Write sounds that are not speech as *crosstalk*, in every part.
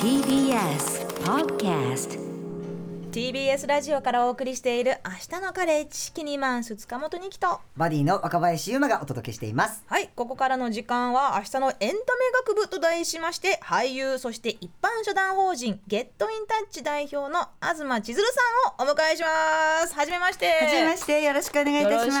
TBS Podcast TBS ラジオからお送りしている明日のカレッジキニマンス塚本にきとバディの若林優馬がお届けしています。はいここからの時間は明日のエンタメ学部と題しまして俳優そして一般社団法人ゲットインタッチ代表の東千鶴さんをお迎えしますはじめましてはじめまして、よろしくお願いいたします。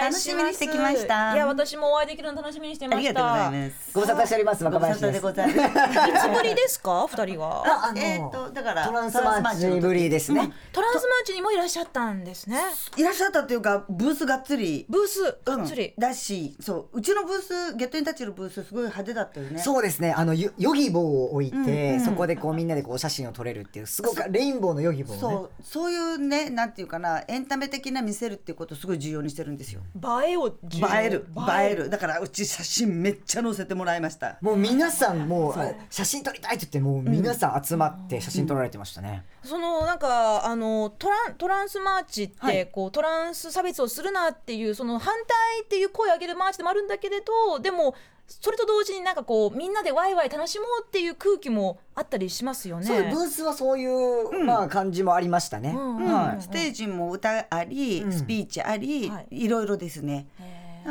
楽しみにしてきました。いや私もお会いできるの楽しみにしてましたありがとうございます。ご無沙汰しております若林ですいます。いつぶりですか二人はあえっと、だから、トランスマーチぶりですね。トランスマーチにもいらっしゃったんですねいらっしゃったっていうか、ブースがっつり。ブースがっつり、うんだし、そう、うちのブース、ゲットインタッチのブース、すごい派手だったよね。そうですね。あのヨヨギボーを置いて、うんうんそこでこうみんなでこう写真を撮れるっていうすごくレインボーのヨギボーをね。そう、そういうね、なんていうかな、エンタメ的な見せるっていうことをすごい重要にしてるんですよ。映えを重要映える、映える、だから、うち写真めっちゃ載せてもらいました。もう皆さんもう写真撮りたいって言ってもう皆さん集まって写真撮られてましたね。そのなんかあのトラントランスマーチって、はいこうトランス差別をするなっていうその反対っていう声を上げるマーチでもあるんだけれどでもそれと同時になんかこうみんなでワイワイ楽しもうっていう空気もあったりしますよね。そうブースはそういう、まあ感じもありましたね。うんはい。ステージも歌あり、んスピーチあり、はいい、ろいろですね。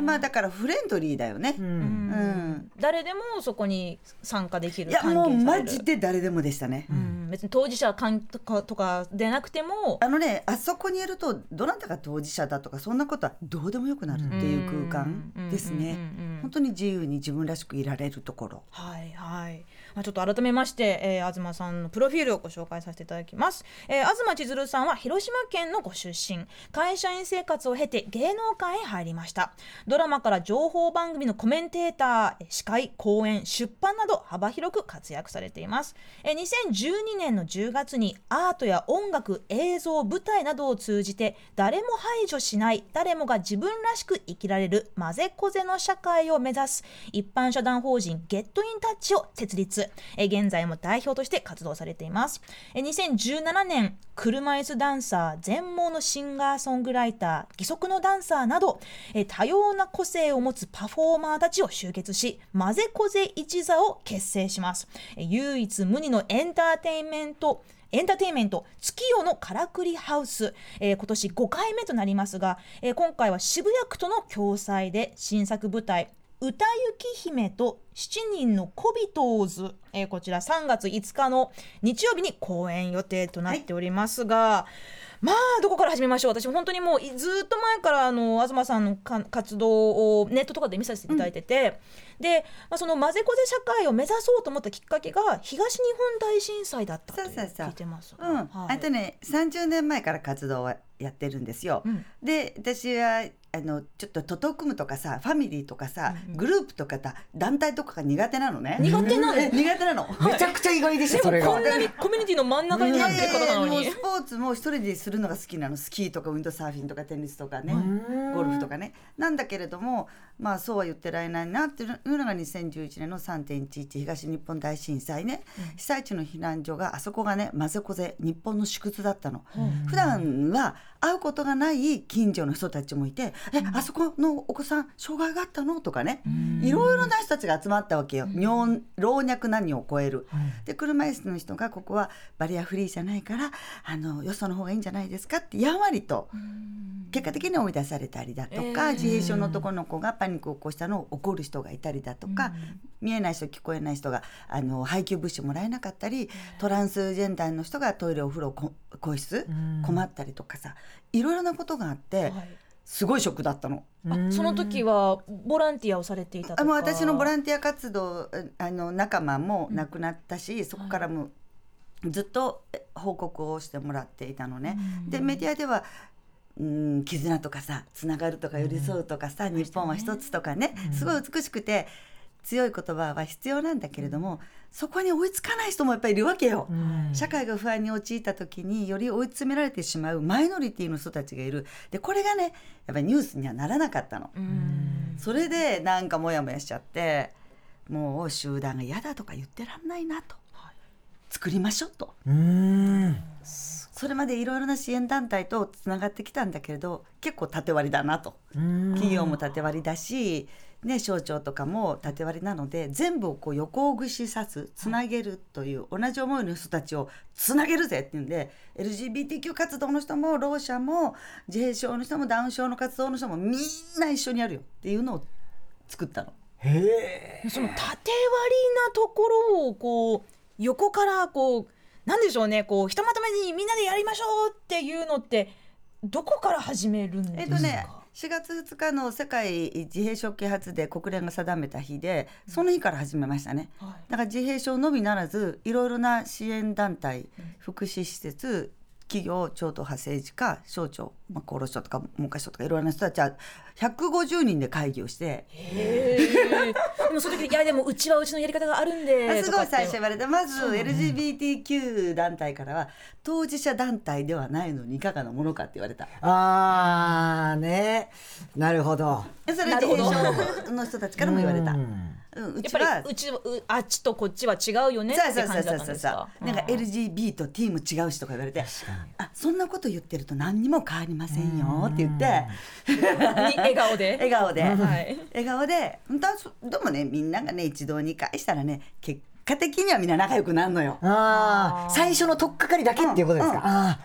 まあだからフレンドリーだよね。うんうん。誰でもそこに参加できるいやもうマジで誰でもでしたね。うん、別に当事者かんとかとかでなくてもあのねあそこにいるとどなたが当事者だとかそんなことはどうでもよくなるっていう空間ですねん。本当に自由に自分らしくいられるところ。はいはい、まあ、ちょっと改めまして、えー、東さんのプロフィールをご紹介させていただきます、えー、東千鶴さんは広島県のご出身。会社員生活を経て芸能界へ入りました。ドラマから情報番組のコメンテーター司会講演出版など幅広く活躍されています、えー、2012年の10月にアートや音楽映像舞台などを通じて誰も排除しない誰もが自分らしく生きられる混ぜこぜの社会を目指す一般社団法人ゲットインタッチを設立。え現在も代表として活動されています。え2017年車椅子ダンサー全盲のシンガーソングライター義足のダンサーなどえ多様な個性を持つパフォーマーたちを集結し混ぜこぜ一座を結成します。え唯一無二のエンターテインメントエンターテインメント月夜のからくりハウス、えー今年5回目となりますが、えー今回は渋谷区との共催で新作舞台歌雪姫と7人のコビトーズ、えーこちら3月5日の日曜日に公演予定となっておりますが、まあどこから始めましょう？私本当にもうずっと前からあの東さんの活動をネットとかで見させていただいてて、で、まあ、その混ぜこぜ社会を目指そうと思ったきっかけが東日本大震災だったとそうそうそう。聞いてますがうん、はい。あとね30年前から活動はやってるんですよ。うん。で私はあのちょっと徒党組むとかさファミリーとかさ、グループとかだ団体とかが苦手なのね。苦手なの？え *laughs* 苦手なの。めちゃくちゃ意外でしたそれが。こん。なにコミュニティの真ん中になってる方なのに。もうスポーツも一人でするのが好きなの。スキーとかウィンドサーフィンとかテニスとかねゴルフとかね。なんだけれどもまあそうは言ってられないなっていうのが2011年の3.11東日本大震災ね、被災地の避難所があそこがね混ぜこぜ日本の縮図だったの、普段は会うことがない近所の人たちもいて「えあそこのお子さん障害があったの?」とかね。いろいろな人たちが集まったわけよ、尿老若男女を超える。で車椅子の人がここはバリアフリーじゃないからあのよその方がいいんじゃないですかってやんわりと結果的に追い出されたりだとか、自閉症の男の子がパニックを起こしたのを怒る人がいたりだとか、見えない人聞こえない人があの配給物資もらえなかったりトランスジェンダーの人がトイレお風呂こ個室困ったりとかさいろいろなことがあって、はい。すごいショックだったの。あその時はボランティアをされていたとか？あもう私のボランンティア活動あの仲間も亡くなったし、そこからもずっとえ報告をしてもらっていたのね。でメディアではうん絆とかさつながるとか寄り添うとかさ、日本は一つとかね、すごい美しくて強い言葉は必要なんだけれども、そこに追いつかない人もやっぱりいるわけよ。社会が不安に陥った時により追い詰められてしまうマイノリティの人たちがいる。でこれがねやっぱりニュースにはならなかったの。それでなんかモヤモヤしちゃってもう集団が嫌だとか言ってらんないなと、作りましょうと。うーん。それまでいろいろな支援団体とつながってきたんだけれど結構縦割りだなと。企業も縦割りだしね、省庁とかも縦割りなので全部をこう横串刺すつなげるという、同じ思いの人たちをつなげるぜっていうんで LGBTQ 活動の人もろう者も自閉症の人もダウン症の活動の人もみんな一緒にやるよっていうのを作ったの。へえ。その縦割りなところをこう横からこうなんでしょうねこうひとまとめにみんなでやりましょうっていうのってどこから始めるんですか、えっとね4月2日の世界自閉症啓発で国連が定めた日でその日から始めましたね、はい。だから自閉症のみならずいろいろな支援団体、福祉施設企業超党派政治家省庁、まあ、厚労省とか文科省とかいろいろな人たちは150人で会議をしてでもその時いやでもうちはうちのやり方があるんであすごい最初言われたまず LGBTQ 団体からは当事者団体ではないのにいかがなものかって言われた。あーね。なるほど。それなるほど。自閉症の人たちからも言われた。ううんんうやっちは。ぱりうちはうあっちとこっちは違うよねってそうそう感じだそうそうそう。ったんですかなんか LGB と T も違うしとか言われてあそんなこと言ってると何にも変わりませんよって言って。に笑顔で。笑顔で、はい。笑顔で。本当はそでもねみんながね一堂に会したらね結果的にはみんな仲良くなるのよ。ああ最初の取っかかりだけっていうことですか、うん。うん。あ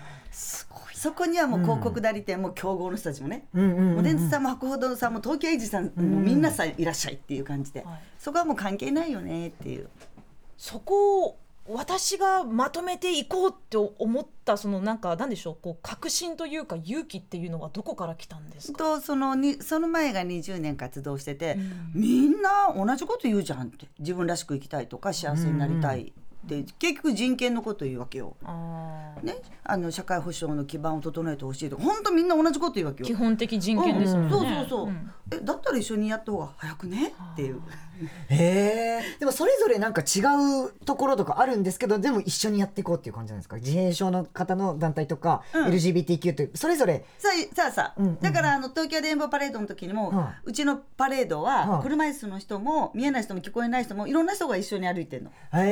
そこにはもう広告代理店も競合の人たちもね、あうんうんうん。モデンツさんも博報堂さんも東京エイジさん。もみんなさんいらっしゃいっていう感じで、はい。そこはもう関係ないよねっていう。そこを私がまとめていこうって思ったそのなんかなんでしょうこう確信というか勇気っていうのはどこから来たんですか？とそのにその前が20年活動してて、ん。みんな同じこと言うじゃんって。自分らしく生きたいとか幸せになりたいって、結局人権のこと言うわけよ。ね、あの社会保障の基盤を整えてほしいとか本当みんな同じこと言うわけよ。基本的人権ですもんね、そうそうそう、んえだったら一緒にやった方が早くね？っていう。へえでもそれぞれなんか違うところとかあるんですけどでも一緒にやっていこうっていう感じなんですか？自閉症の方の団体とか、うん。LGBTQ ってそれぞれ。さあさあさあ、うんうんだからあの東京レインボーパレードの時にも、はうちのパレードははい。車椅子の人も見えない人も聞こえない人もいろんな人が一緒に歩いてるの。へ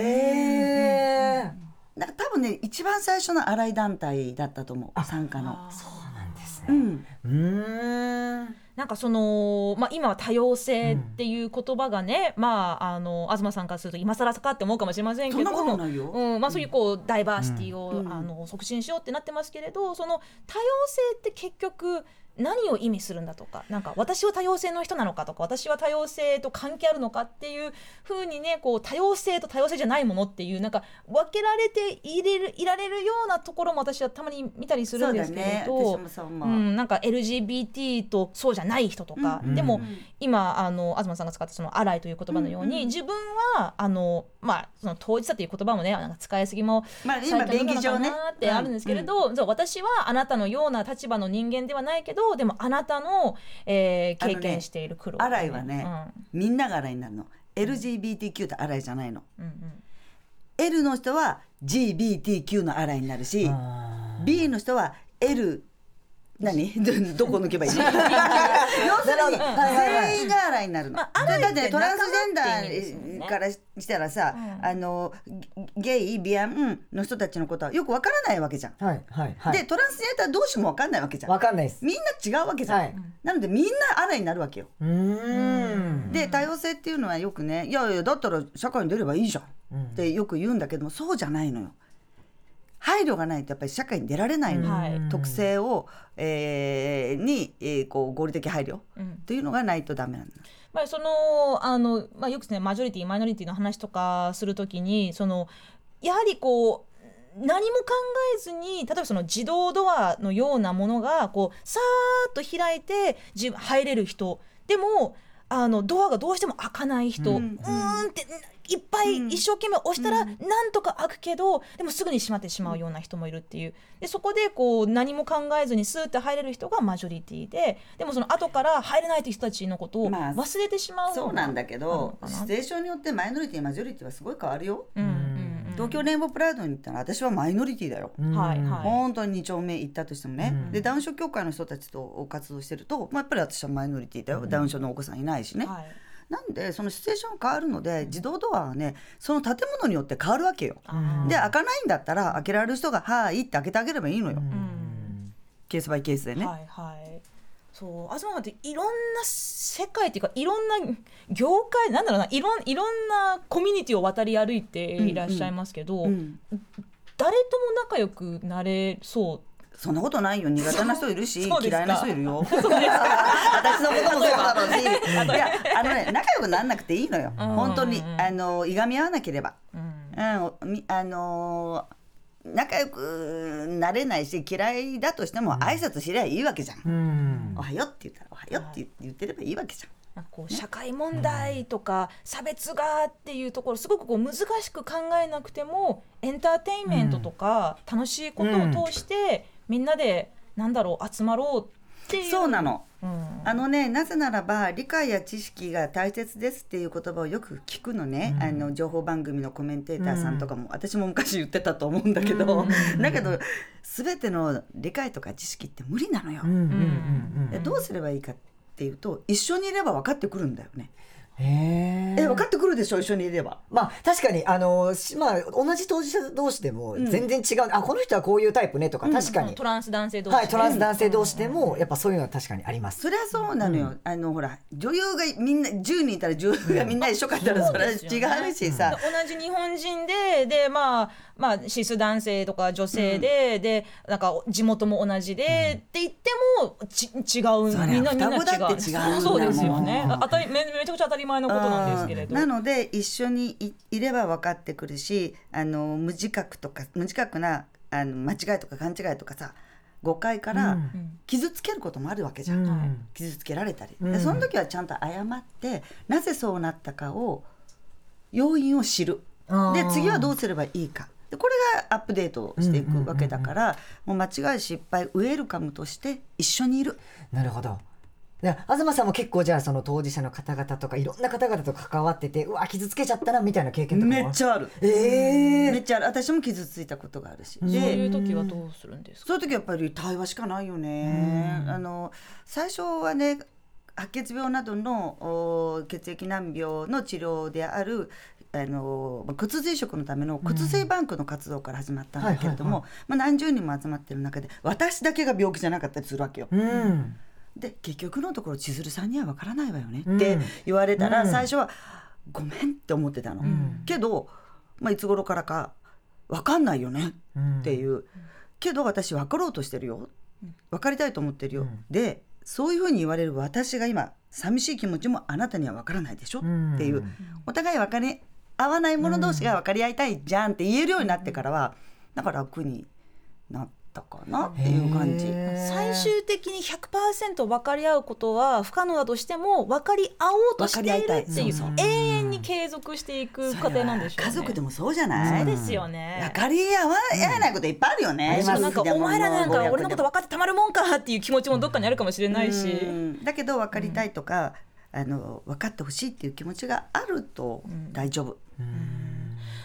えだから多分ね一番最初の荒井団体だったと思う。参加の。すね。うん、うーん。なんかその、まあ、今は多様性っていう言葉がね、まあ、あの東さんからすると今更かって思うかもしれませんけどうん。まあ、そういうこうダイバーシティを、うん。あの促進しようってなってますけれどその多様性って結局何を意味するんだとかなんか私は多様性の人なのかとか私は多様性と関係あるのかっていうふうにねこう多様性と多様性じゃないものっていうなんか分けられていれるいられるようなところも私はたまに見たりするんですけれど。そうだね。う思う、うん、なんか LGBT とそうじゃない人とか、うん。でも、うん今あの東さんが使ったその「アライ」という言葉のように、うんうん。自分はあの、まあ、その当事者という言葉もねなんか使いすぎもまあ今便宜上ねなってあるんですけれど、そう私はあなたのような立場の人間ではないけどでもあなたの、えー経験している苦労、荒井はね、みんなが荒井になるの。LGBTQ と荒井じゃないの。うん。うん、L の人は GBTQ の荒井になるしあ B の人は L 何？*laughs* どどこ抜けばいい？の *laughs* 要するに全員が荒井になるの。まあだってトランスジェンダーからしたらさ、うんあのゲイビアンの人たちのことはよくわからないわけじゃん。はいはいはいでトランスジェンダー同士もわかんないわけじゃん。わかんないですみんな違うわけじゃん。はいなのでみんな荒いになるわけよ。で多様性っていうのはよくねいやいやだったら社会に出ればいいじゃんってよく言うんだけどもそうじゃないのよ。配慮がないとやっぱり社会に出られないの、はい。特性を、えーに、えーこう合理的配慮っうん。ていうのがないとダメなの。まあ、そのあの、まあ、よくねマジョリティマイノリティの話とかするときにそのやはりこう何も考えずに例えばその自動ドアのようなものがこうさーっと開いて自入れる人。でもあのドアがどうしても開かない人、ううんーんっていっぱいうん。一生懸命押したらうん。なんとか開くけどでもすぐに閉まってしまうような人もいるっていう。でそこでこう何も考えずにスーッて入れる人がマジョリティででもその後から入れないという人たちのことをまあ忘れてしまうのがそうなんだけどシチュエーションによってマイノリティマジョリティはすごい変わるよ。うん。うん。うん。東京レインボープライドに行ったら私はマイノリティだよ。うん。はいはい。本当に2丁目行ったとしてもね、うん。でダウン症協会の人たちと活動してると、まあ、やっぱり私はマイノリティだよ、ダウン症のお子さんいないしね、はいなんでそのシチュエーション変わるので自動ドアはねその建物によって変わるわけよ。で開かないんだったら開けられる人が「はい」って開けてあげればいいのよ、うん。んケースバイケースでね。はいはい。そう。東さんっていろんな世界っていうかいろんな業界なんだろうな。いろんいろんなコミュニティを渡り歩いていらっしゃいますけど、うん。誰とも仲良くなれそうそんなことないよ。苦手な人いるし嫌いな人いるよ。*laughs* 私のこともそうだろうし。いやあのね仲良くならなくていいのよ。うん。本当にあのいがみ合わなければ。うん。うん。みあの仲良くなれないし嫌いだとしても挨拶すりゃいいわけじゃん、うん。おはよって言ったらおはよって言言ってればいいわけじゃん。なんかこう社会問題とか差別がっていうところすごくこう難しく考えなくてもエンターテインメントとか楽しいことを通してみんなでなんだろう集まろうっていう。そうなの。うん。あのねなぜならば理解や知識が大切ですっていう言葉をよく聞くのね、あの情報番組のコメンテーターさんとかも、私も昔言ってたと思うんだけど、だけど全ての理解とか知識って無理なのよ。うん。うん。どうすればいいかっていうと一緒にいれば分かってくるんだよね。ええ分かってくるでしょ一緒にいれば。まあ確かにあのしまあ同じ当事者同士でも全然違う、あこの人はこういうタイプねとか確かに、トランス男性同士はいトランス男性同士でもやっぱそういうのは確かにあります。そりゃそうなのよ、あのほら女優がみんな10人いたら女優がみんな一緒かったらそれは違うしさ、同じ日本人ででまあまあシス男性とか女性で、でなんか地元も同じで、って言ってもち違うみんなみんな違う。そうですよね。当たりめめちゃくちゃ当たり前のことなんですけれどなので一緒にいいれば分かってくるしあの無自覚とか無自覚なあの間違いとか勘違いとかさ誤解からうん。傷つけることもあるわけじゃん、うん。傷つけられたり、うん。でその時はちゃんと謝ってなぜそうなったかを要因を知る。で次はどうすればいいか。でこれがアップデートしていくわけだから、もう間違い失敗ウェルカムとして一緒にいる。なるほど。で東さんも結構じゃあその当事者の方々とかいろんな方々と関わっててうわ傷つけちゃったなみたいな経験とかもめっちゃある、ええめっちゃある。私も傷ついたことがあるし、そうでいう時はどうするんですか？そういう時はやっぱり対話しかないよね。あの最初はね白血病などのお血液難病の治療であるあのまあ骨髄移植のための骨髄バンクの活動から始まったんだけれども、何十人も集まってる中で私だけが病気じゃなかったりするわけよ。うんで結局のところ千鶴さんには分からないわよね。うん。って言われたら、うん。最初はごめんって思ってたの。ん。けど、まあ、いつ頃からか分かんないよね。っていう、けど私分かろうとしてるよ。分かりたいと思ってるよ、うん。でそういうふうに言われる私が今寂しい気持ちもあなたには分からないでしょ、うん。っていう。お互い分かり合わない者同士が分かり合いたいじゃんって言えるようになってからはなんか楽になったかなっていう感じ。最終的に100%分かり合うことは不可能だとしても分かり合おうとしているっていうそうそう永遠に継続していく過程なんでしょうね。家族でもそうじゃない、そうですよね。分かり合わないこといっぱいあるよね。ありますなんかお前らなんか俺のこと分かってたまるもんかっていう気持ちもどっかにあるかもしれないし、うん。だけど分かりたいとか、あの分かってほしいっていう気持ちがあると大丈夫。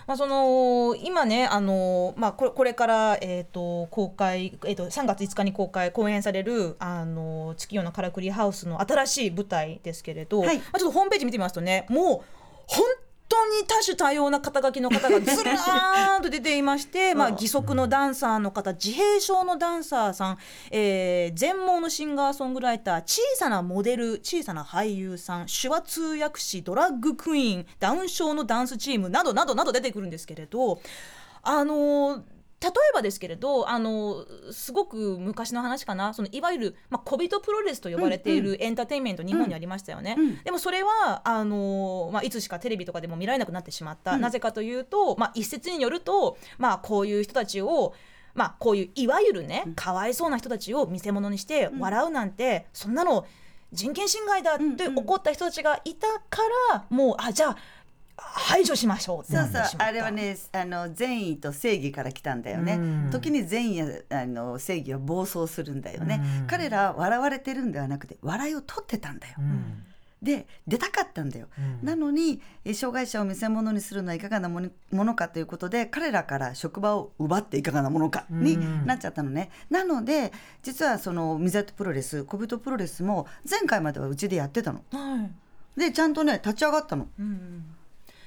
まあ、その今ねあの、まあ、これこれから、えー、と公開、えー、と3月5日に公開公演されるあの月夜のからくりハウスの新しい舞台ですけれど、はい。まあ、ちょっとホームページ見てみますとねもう本当に多種多様な肩書きの方がずらーんと出ていまして、*laughs* まあ、義足のダンサーの方自閉症のダンサーさん、えー全盲のシンガーソングライター小さなモデル小さな俳優さん。手話通訳士ドラッグクイーンダウン症のダンスチームなどなどなど出てくるんですけれどあのー例えばですけれどあのすごく昔の話かな。そのいわゆる、まあ、小人プロレスと呼ばれているエンターテインメント、日本にありましたよね、うんでもそれはあの、まあ、いつしかテレビとかでも見られなくなってしまった、なぜかというと、まあ、一説によると、まあ、こういう人たちをまあ、こういういわゆるね、かわいそうな人たちを見せ物にして笑うなんて、そんなの人権侵害だって怒った人たちがいたから、もうあじゃあ排除しましょうそうそう。あれはねあの善意と正義から来たんだよね、うん。時に善意やあの正義は暴走するんだよね、彼らは笑われてるんではなくて笑いを取ってたんだよ、うん。で出たかったんだよ、うん。なのにえ障害者を見せ物にするのはいかがなものかということで彼らから職場を奪っていかがなものかにうん。なっちゃったのね、なので実はそのミザットプロレス小人プロレスも前回まではうちでやってたの。はい。でちゃんとね立ち上がったの。うん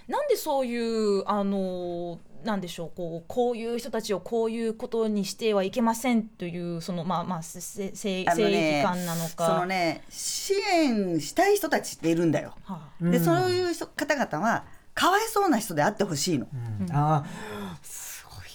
なんでそういうあのなんでしょうこうこういう人たちをこういうことにしてはいけませんというそのまあまあせせ正義感なのか。そのね支援したい人たちっているんだよ。はあでそういう人方々はかわいそうな人であってほしいの。あーすごい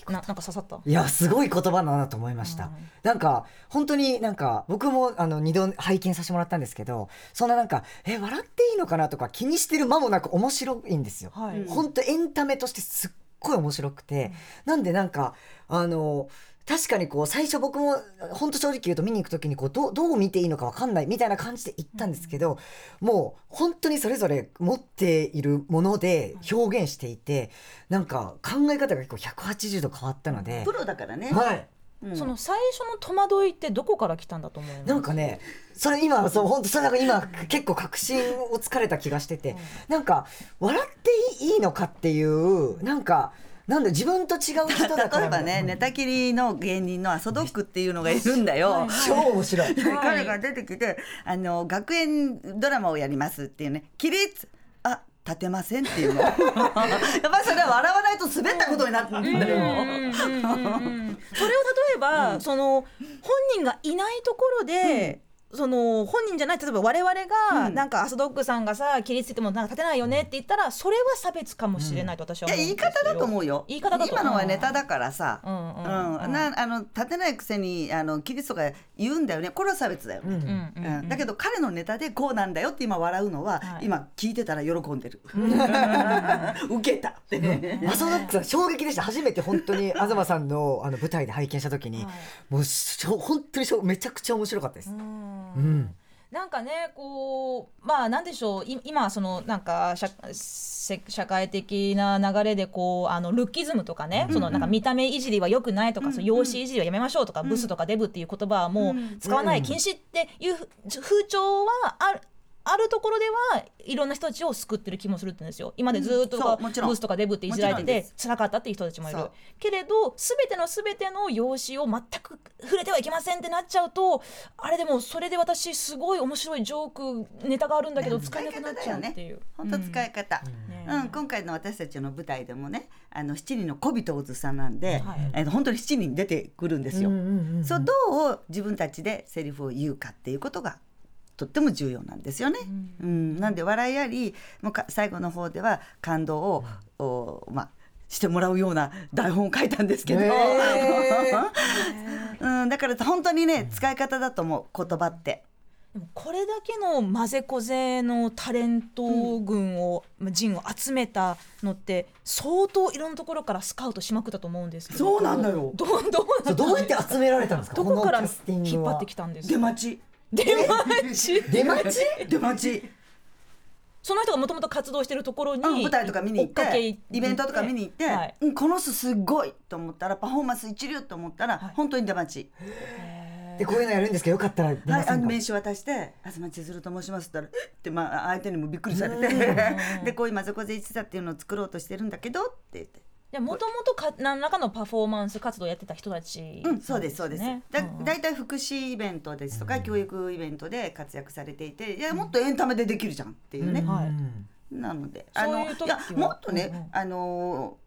ななんか刺さった？いやすごい言葉だなと思いました、なんか本当になんか僕もあの2度拝見させてもらったんですけどそんななんかえ笑っていいのかなとか気にしてる間もなく面白いんですよ、はい。本当エンタメとしてすっごい面白くて、なんでなんかあの確かにこう最初僕も本当正直言うと見に行く時にこうどうどう見ていいのか分かんないみたいな感じで行ったんですけど、もう本当にそれぞれ持っているもので表現していてなんか考え方が結構180度変わったので。プ、ロだからね。はい、うん。その最初の戸惑いってどこから来たんだと思うの？なんかねそれ今そう本当それなんか今結構確信をつかれた気がしてて、なんか笑っていいのかっていうなんかなんだ自分と違う人だから。*laughs* 例えばね、寝たきりの芸人のアソドックっていうのがいるんだよ。超面白い。彼が出てきてあの学園ドラマをやりますっていうね。起立。あ立てませんっていうの。*laughs* やっぱりそれは笑わないと滑ったことになってるんだよ、うん。うんうんうんそれを例えば、その本人がいないところで、その本人じゃない例えば我々が、うん。なんかアスドッグさんがさ起立しててもなんか立てないよねって言ったらそれは差別かもしれないと私はい思うんや言いですよ方だと思うよ。言い方だと今のはネタだからさ、うんうんあの立てないくせにあのキリストが言うんだよね。これは差別だよね、うんだけど彼のネタでこうなんだよって今笑うのは、はい。今聞いてたら喜んでる、*laughs* 受けたってね、マソノックさん衝撃でした。初めて本当に東さんのあの舞台で拝見した時に、はい。もうしょ本当にしょめちゃくちゃ面白かったです。うんうん。なんかねこうまあなんでしょう。い今そのなんか社せ社会的な流れでこうあのルッキズムとかね、そのなんか見た目いじりは良くないとか、その容姿いじりはやめましょうとか、ブスとかデブっていう言葉はもう使わない。禁止っていう風潮はある。あるところではいろんな人たちを救ってる気もするって言うんですよ。今までずっとうんそうもちろん。ブスとかデブっていじられてて辛かったっていう人たちもいる。けれど全ての全ての容姿を全く触れてはいけませんってなっちゃうとあれでもそれで私すごい面白いジョークネタがあるんだけど使えなくなっちゃう。っていう。本当使い方、ねうん。今回の私たちの舞台でもねあの7人の小人をずさんなんで、はい。えー本当に7人出てくるんですよ。うんうんうん。そうどう自分たちでセリフを言うかっていうことがとっても重要なんですよね。うん。なんで笑いありもうか最後の方では感動を、おまあしてもらうような台本を書いたんですけど、へ *laughs* うん、だから本当にね使い方だと思う言葉って。これだけの混ぜこぜのタレント群を、まあ陣を集めたのって相当いろんなところからスカウトしまくったと思うんですけど。そうなんだよ。どうどうどうやって集められたんですか？どこから引っ張ってきたんです出か待ち出待ち？出待ち？出待ち。その人がもともと活動してるところに、うん舞台とか見に行ってイベントとか見に行って、はい。うん、この人すごいと思ったらパフォーマンス一流と思ったら、はい。本当に出待ち。でこういうのやるんですけどよかったらはい、あの名刺渡して「東千鶴と申します」って言ったら「えっ?」て、まあ、相手にもびっくりされてでこういう「まぜこぜ一座」っていうのを作ろうとしてるんだけどって言って。でもともとか何らかのパフォーマンス活動をやってた人たちうん、そうですそうです。だうんだいたい福祉イベントですとか、教育イベントで活躍されていていやもっとエンタメでできるじゃんっていうね。はい。うんなのであのいやもっとね、うんうん。あの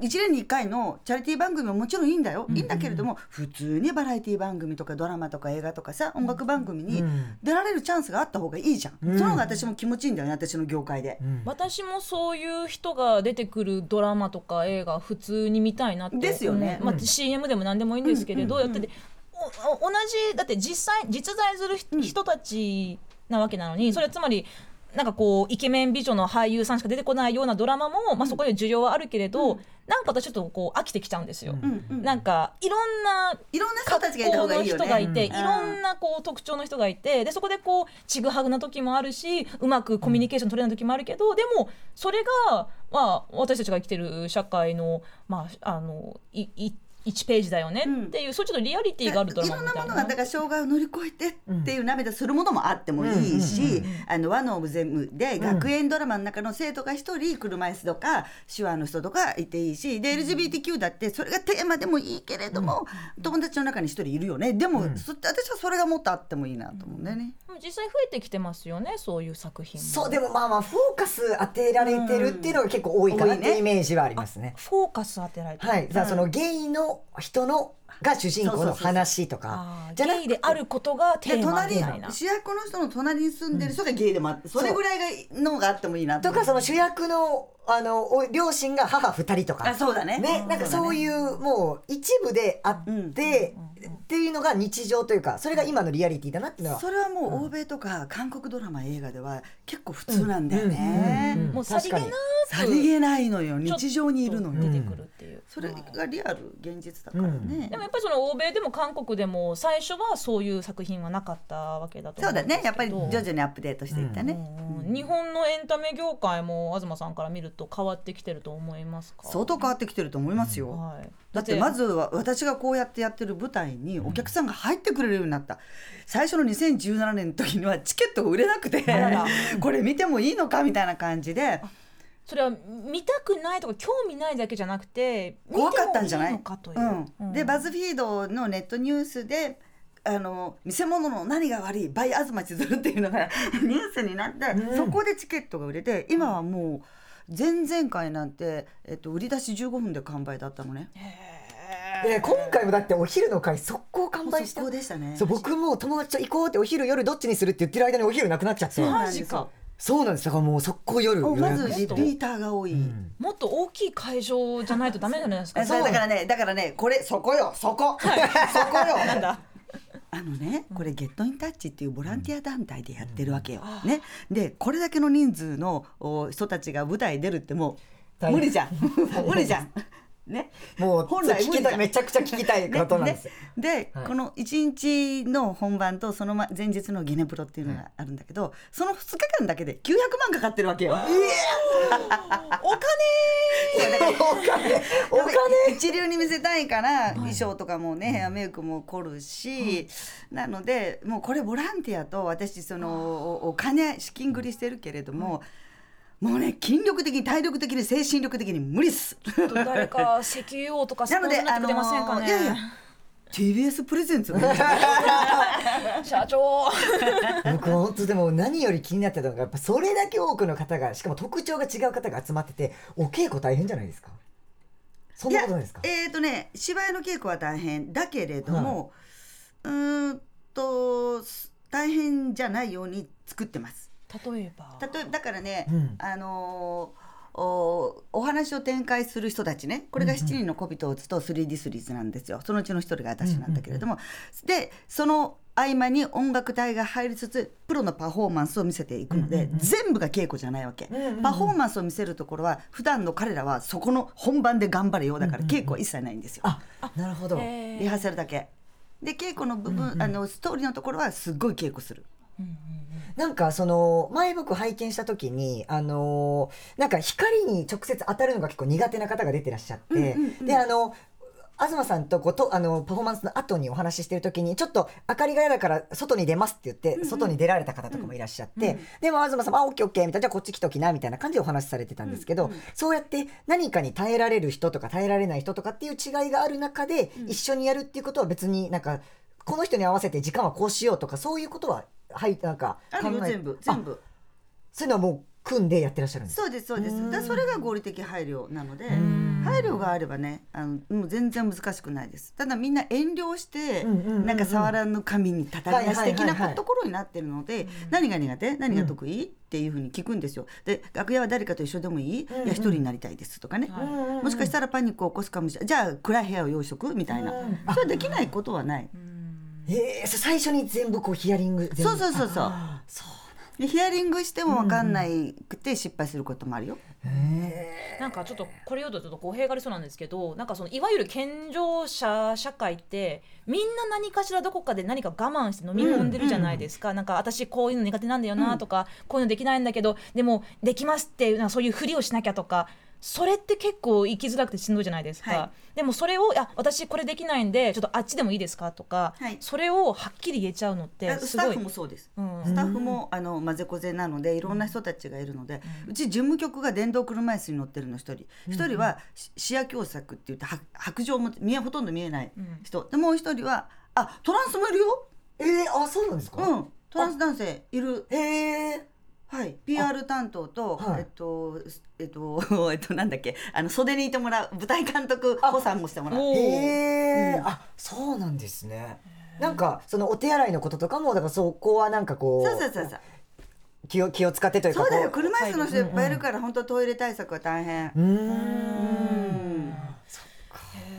1年に1回のチャリティー番組ももちろんいいんだよ、いいんだけれども普通にバラエティー番組とかドラマとか映画とかさ音楽番組にうん。出られるチャンスがあった方がいいじゃん、うん。その方が私も気持ちいいんだよね私の業界で。うん。私もそういう人が出てくるドラマとか映画普通に見たいなってですよね。まあうん CM でも何でもいいんですけれど、うん。うん。やってておお同じだって実際実在する人人たちなわけなのにそれはつまりなんかこうイケメン美女の俳優さんしか出てこないようなドラマも、まあ、そこで需要はあるけれど、なんか私ちょっとこう飽きてきちゃうんですよ。うん。うん。なんかいろんないろんな人たちがいた方がいいよ格好の人がいいろんなこう特徴の人がいてでそこでこうちぐはぐな時もあるしうまくコミュニケーション取れない時もあるけど、でもそれが、まあ、私たちが生きてる社会の,、まあ、あのいい1ページだよねっていう、そういうちょっとリアリティがあるドラいろんなものがだから障害を乗り越えてっていう涙するものもあってもいいし「あのワノオブゼム」で学園ドラマの中の生徒が一人車椅子とか手話の人とかいていいしで LGBTQ だってそれがテーマでもいいけれども、友達の中に一人いるよね。でも、そ私はそれがもっとあってもいいなと思うんだよね。実際増えてきてますよねそういう作品も。そうでもまあまあフォーカス当てられてるっていうのが結構多いかなっていうイメージはありますね。フォーカス当てられてる。はい、そのゲイの人のが主人公の話とかじゃなくゲイであることがテでーマ隣みたいな。主役の人の隣に住んでる人がゲイでもあって、それぐらいがのがあってもいいなとかその主役のあのお両親が母二人とか。あそうだね。ねなんかそういうもう一部であって、っていうのが日常というかそれが今のリアリティだなっていうのは。それはもう欧米とか韓国ドラマ映画では結構普通なんだよね。もうさりげなくさりげないのよ。日常にいるのよ、出てくるそれがリアル現実だからね、でもやっぱりその欧米でも韓国でも最初はそういう作品はなかったわけだと思そううんですけど。だね。やっぱり徐々にアップデートしていったね、うん日本のエンタメ業界も東さんから見ると変わってきてると思いますか？相当変わってきてると思いますよ、はい、だってまずは私がこうやってやってる舞台にお客さんが入ってくれるようになった。最初の2017年の時にはチケットが売れなくて。*laughs* これ見てもいいのか？みたいな感じでそれは見たくないとか興味ないだけじゃなくて怖かったんじゃない？のかという、うん。うん。でバズフィードのネットニュースであの見せ物の何が悪い？バイ東千鶴っていうのが *laughs* ニュースになって、そこでチケットが売れて今はもう前々回なんて、えっと、売り出し15分で完売だったのね。で今回もだってお昼の回速攻完売した。速攻でしたね。そう僕も友達と行こうってお昼夜どっちにするって言ってる間にお昼なくなっちゃって。マジかですよそうなんです。だからもう速攻夜予まず約リピーターが多い。もっと大きい会場じゃないとダメじゃないですか？えそれだからねだからねこれそこよそこ、そこよ。*laughs* *laughs* なんだ。あのねこれゲットインタッチっていうボランティア団体でやってるわけよ。ね、でこれだけの人数のお人たちが舞台に出るってもう無理じゃん。無理じゃん。*laughs* ね、もう本来聞きたいめちゃくちゃ聞きたいことなんですよ、*laughs* で、はい。この1日の本番とそのま前日のゲネプロっていうのがあるんだけど、その2日間だけで900万かかってるわけよ。*laughs* お金お金お金。一流に見せたいから衣装とかもねヘアメイクも凝るし、なのでもうこれボランティアと私そのおお金資金繰りしてるけれども、もうね筋力的に体力的に精神力的に無理っす。誰か *laughs* 石油王とかスポなのなってくれませんかね、いやいや TBS プレゼンツの *laughs* 社長。僕本当でも何より気になってたのがやっぱそれだけ多くの方がしかも特徴が違う方が集まっててお稽古大変じゃないですか？そんなことないですか？えっ、とね芝居の稽古は大変だけれども、うーんと大変じゃないように作ってます。例えば。例えばだからね、うん。あのーおお話を展開する人たちね。これが7人の小人を打つと 3D スリーズなんですよ。そのうちの一人が私なんだけれども、でその合間に音楽隊が入りつつプロのパフォーマンスを見せていくので、全部が稽古じゃないわけ、パフォーマンスを見せるところは普段の彼らはそこの本番で頑張れよだから稽古は一切ないんですよ、あなるほど。えー。リハーサルだけ。で稽古の部分、あのストーリーのところはすっごい稽古するなんかその前僕拝見した時にあのーなんか光に直接当たるのが結構苦手な方が出てらっしゃって、であの東さんとこうとあのパフォーマンスの後にお話ししてる時にちょっと明かりが嫌だから外に出ますって言って、外に出られた方とかもいらっしゃって、でも東さんも「あオッケーオッケー」みたいな「じゃあこっち来ときな」みたいな感じでお話しされてたんですけど、そうやって何かに耐えられる人とか耐えられない人とかっていう違いがある中で、一緒にやるっていうことは別になんかこの人に合わせて時間はこうしようとかそういうことははいなんかあるよ全部全部。そういうのはもう組んでやってらっしゃるんです。かそうですそうです。だそれが合理的配慮なので配慮があればねあのもう全然難しくないです。ただみんな遠慮して、うんうんうんうん。なんか触らぬ神にたたり出し的はいはいはいはない。ところになってるので、何が苦手？何が得意、っていうふうに聞くんですよ。で楽屋は誰かと一緒でもいい、いや一人になりたいですとかね、もしかしたらパニックを起こすかもしれない。じゃあ暗い部屋を用意しとく？みたいな、それできないことはない、ええ最初に全部こうヒアリングそうそうそうそう。あそうでヒアリングしても分かんないくて失敗することもあるよ、なんかちょっとこれ言うとちょっと語弊がありそうなんですけどなんかそのいわゆる健常者社会ってみんな何かしらどこかで何か我慢して飲み込んでるじゃないですか、なんか私こういうの苦手なんだよなとか、こういうのできないんだけどでもできますっていうなんかそういうふりをしなきゃとかそれって結構生きづらくてしんどいじゃないですか、はでもそれを「あ私これできないんでちょっとあっちでもいいですか?」とか、はい。それをはっきり言えちゃうのってあスタッフもそうです。うん。スタッフもあの混ぜこぜなのでいろんな人たちがいるので、うち事務局が電動車椅子に乗ってるの一人。一人はし視野狭窄って言っては白状も見えほとんど見えない人、でもう一人はあトランスもいるよ。えー、あそうなんですか、うん。トランス男性いる。へえはい、PR 担当と、はい。えっと、えっと、*laughs* えっと、なんだっけ、あの袖にいてもらう、舞台監督補佐もしてもらう。へえ、あそうなんですね。なんかそのお手洗いのこととかもだからそこはなんかこうそうそうそうそう。気を気を使ってというかそうだよ、こ車椅子の人い。っぱいいるから、本当トイレ対策は大変。うん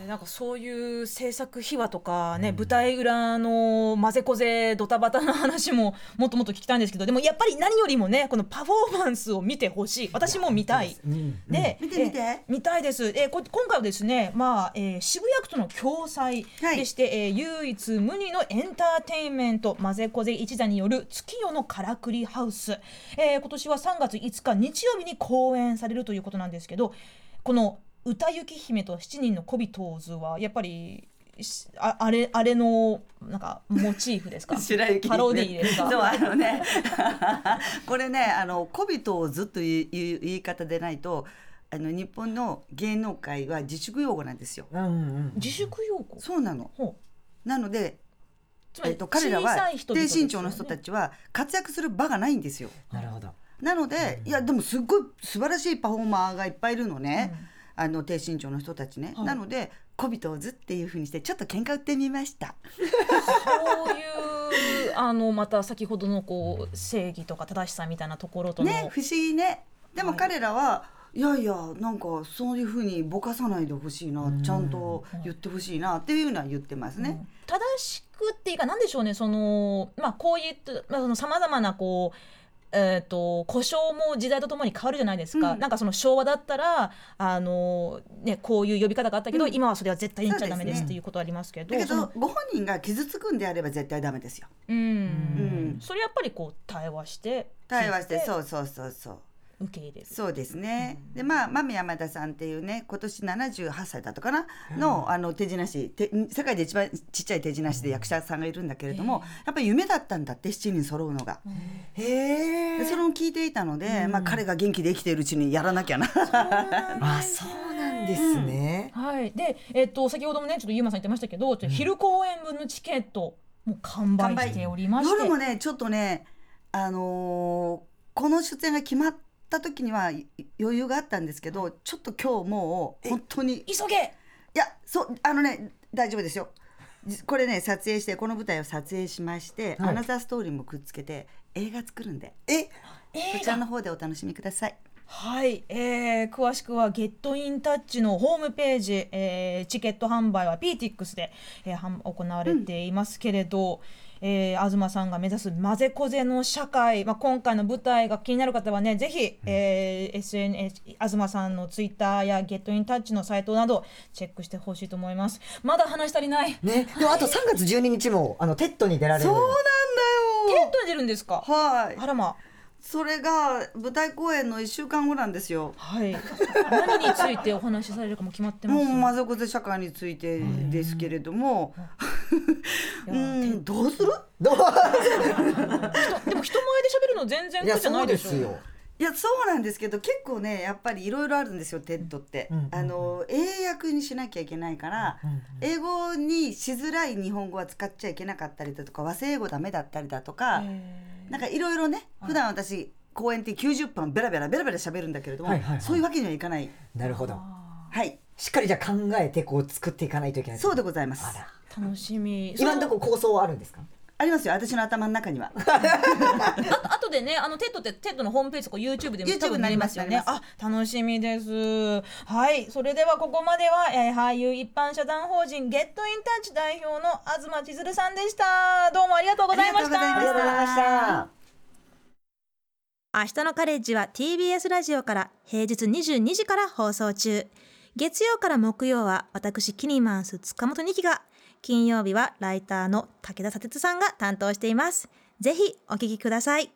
なんかそういう制作秘話とかね、舞台裏の混ぜこぜドタバタな話ももっともっと聞きたいんですけどでもやっぱり何よりもねこのパフォーマンスを見てほしい。私も見たい。うん。で、見て見て。え見たいです。えーこ今回はですね、まあ、えー渋谷区との共催でして、えー唯一無二のエンターテインメント、混ぜこぜ一座による月夜のからくりハウス。えー今年は3月5日日曜日に公演されるということなんですけど、この歌雪姫と七人の小人図はやっぱりしああれあれのなんかモチーフですか？*laughs* 白雪パロディーですか？そうあのね。*laughs* これねあの小人をずっという言い方でないとあの日本の芸能界は自粛用語なんですよ。うんうん自粛用語？そうなの。ほう。なので、えっと、彼らは低身長の人たちは活躍する場がないんですよ。なるほど。なので、いやでもすっごい素晴らしいパフォーマーがいっぱいいるのね、あの低身長の人たちね、はい。なので小人をずっていうふうにしてちょっと喧嘩売ってみました。そういうあのまた先ほどのこう正義とか正しさみたいなところとの、ね不思議ね。でも彼らは、い、やいやなんかそういうふうにぼかさないでほしいな、ちゃんと言ってほしいなっていうのは言ってますね、正しくっていうかなんでしょうねそのまあこういったまあそのさまざまなこうえー、と故障も時代とともに変わるじゃないですか、うん。なんかその昭和だったらあの、ね、こういう呼び方があったけど、うん。今はそれは絶対に言っちゃダメですっていうことありますけど。だけどご本人が傷つくんであれば絶対ダメですよ。うん、うん。それやっぱりこう対話して対話してそうそうそうそう受け入れる。そうですね。でまあマミ山田さんっていうね今年78歳だったかな？のあの手品師て世界で一番ちっちゃい手品師で役者さんがいるんだけれどもやっぱり夢だったんだって7人揃うのが。へえ。でそれも聞いていたので、まあ彼が元気で生きているうちにやらなきゃな。あそうなんですね、*laughs* はい、で、えっと先ほどもねちょっとゆうまさん言ってましたけど、昼公演分のチケットもう完売しておりまして。夜もねちょっとねあのーこの出演が決まった時にはい余裕があったんですけどちょっと今日もう本当に。急げ！いやそうあのね大丈夫ですよ。じこれね撮影してこの舞台を撮影しまして、はい。アナザーストーリーもくっつけて映画作るんで。え？そちらの方でお楽しみください。はい、えー、詳しくはゲットインタッチのホームページ、えーチケット販売は PTX で、えー行われていますけれど、えー東さんが目指す混ぜこぜの社会、まあ、今回の舞台が気になる方はねぜひ、えー SNS 東さんのツイッターやゲットインタッチのサイトなどチェックしてほしいと思います。まだ話し足りない。テね。*laughs* でもあと3月12日もあの TED に出られる。そうなんだよ。ントに出るんですか？はい。あらまそれが舞台公演の1週間後なんですよ。はい。何についてお話しされるかも決まってます？もう混ぜこぜ社会についてですけれども。うん。*laughs* どうする？どう？でも人前で喋るの全然苦じゃないでしょ。いやそうなんですけど結構ねやっぱりいろいろあるんですよ TED って、うんうんあの英訳にしなきゃいけないから、英語にしづらい日本語は使っちゃいけなかったりだとか和製英語ダメだったりだとか、なんかいろいろね普段私講演って90分ベラベラベラベラ喋るんだけれども、はいはいはい。そういうわけにはいかない。なるほど。はい。しっかりじゃあ考えてこう作っていかないといけないそうでございます。楽しみ。今のとここ構想はあるんですか？ありますよ私の頭の中には。*laughs* あとでねあのテッドってテッドのホームページとか YouTube でも YouTube 多分見れますよね。になりあ楽しみです。はい。それではここまでは、えー俳優一般社団法人 Get in touch 代表の東ちづるさんでした。どうもありがとうございました。ありがとうございました。明日のカレッジは TBS ラジオから平日22時から放送中。月曜から木曜は私キニマンス塚本二希が金曜日はライターの武田砂鉄さんが担当しています。ぜひお聞きください。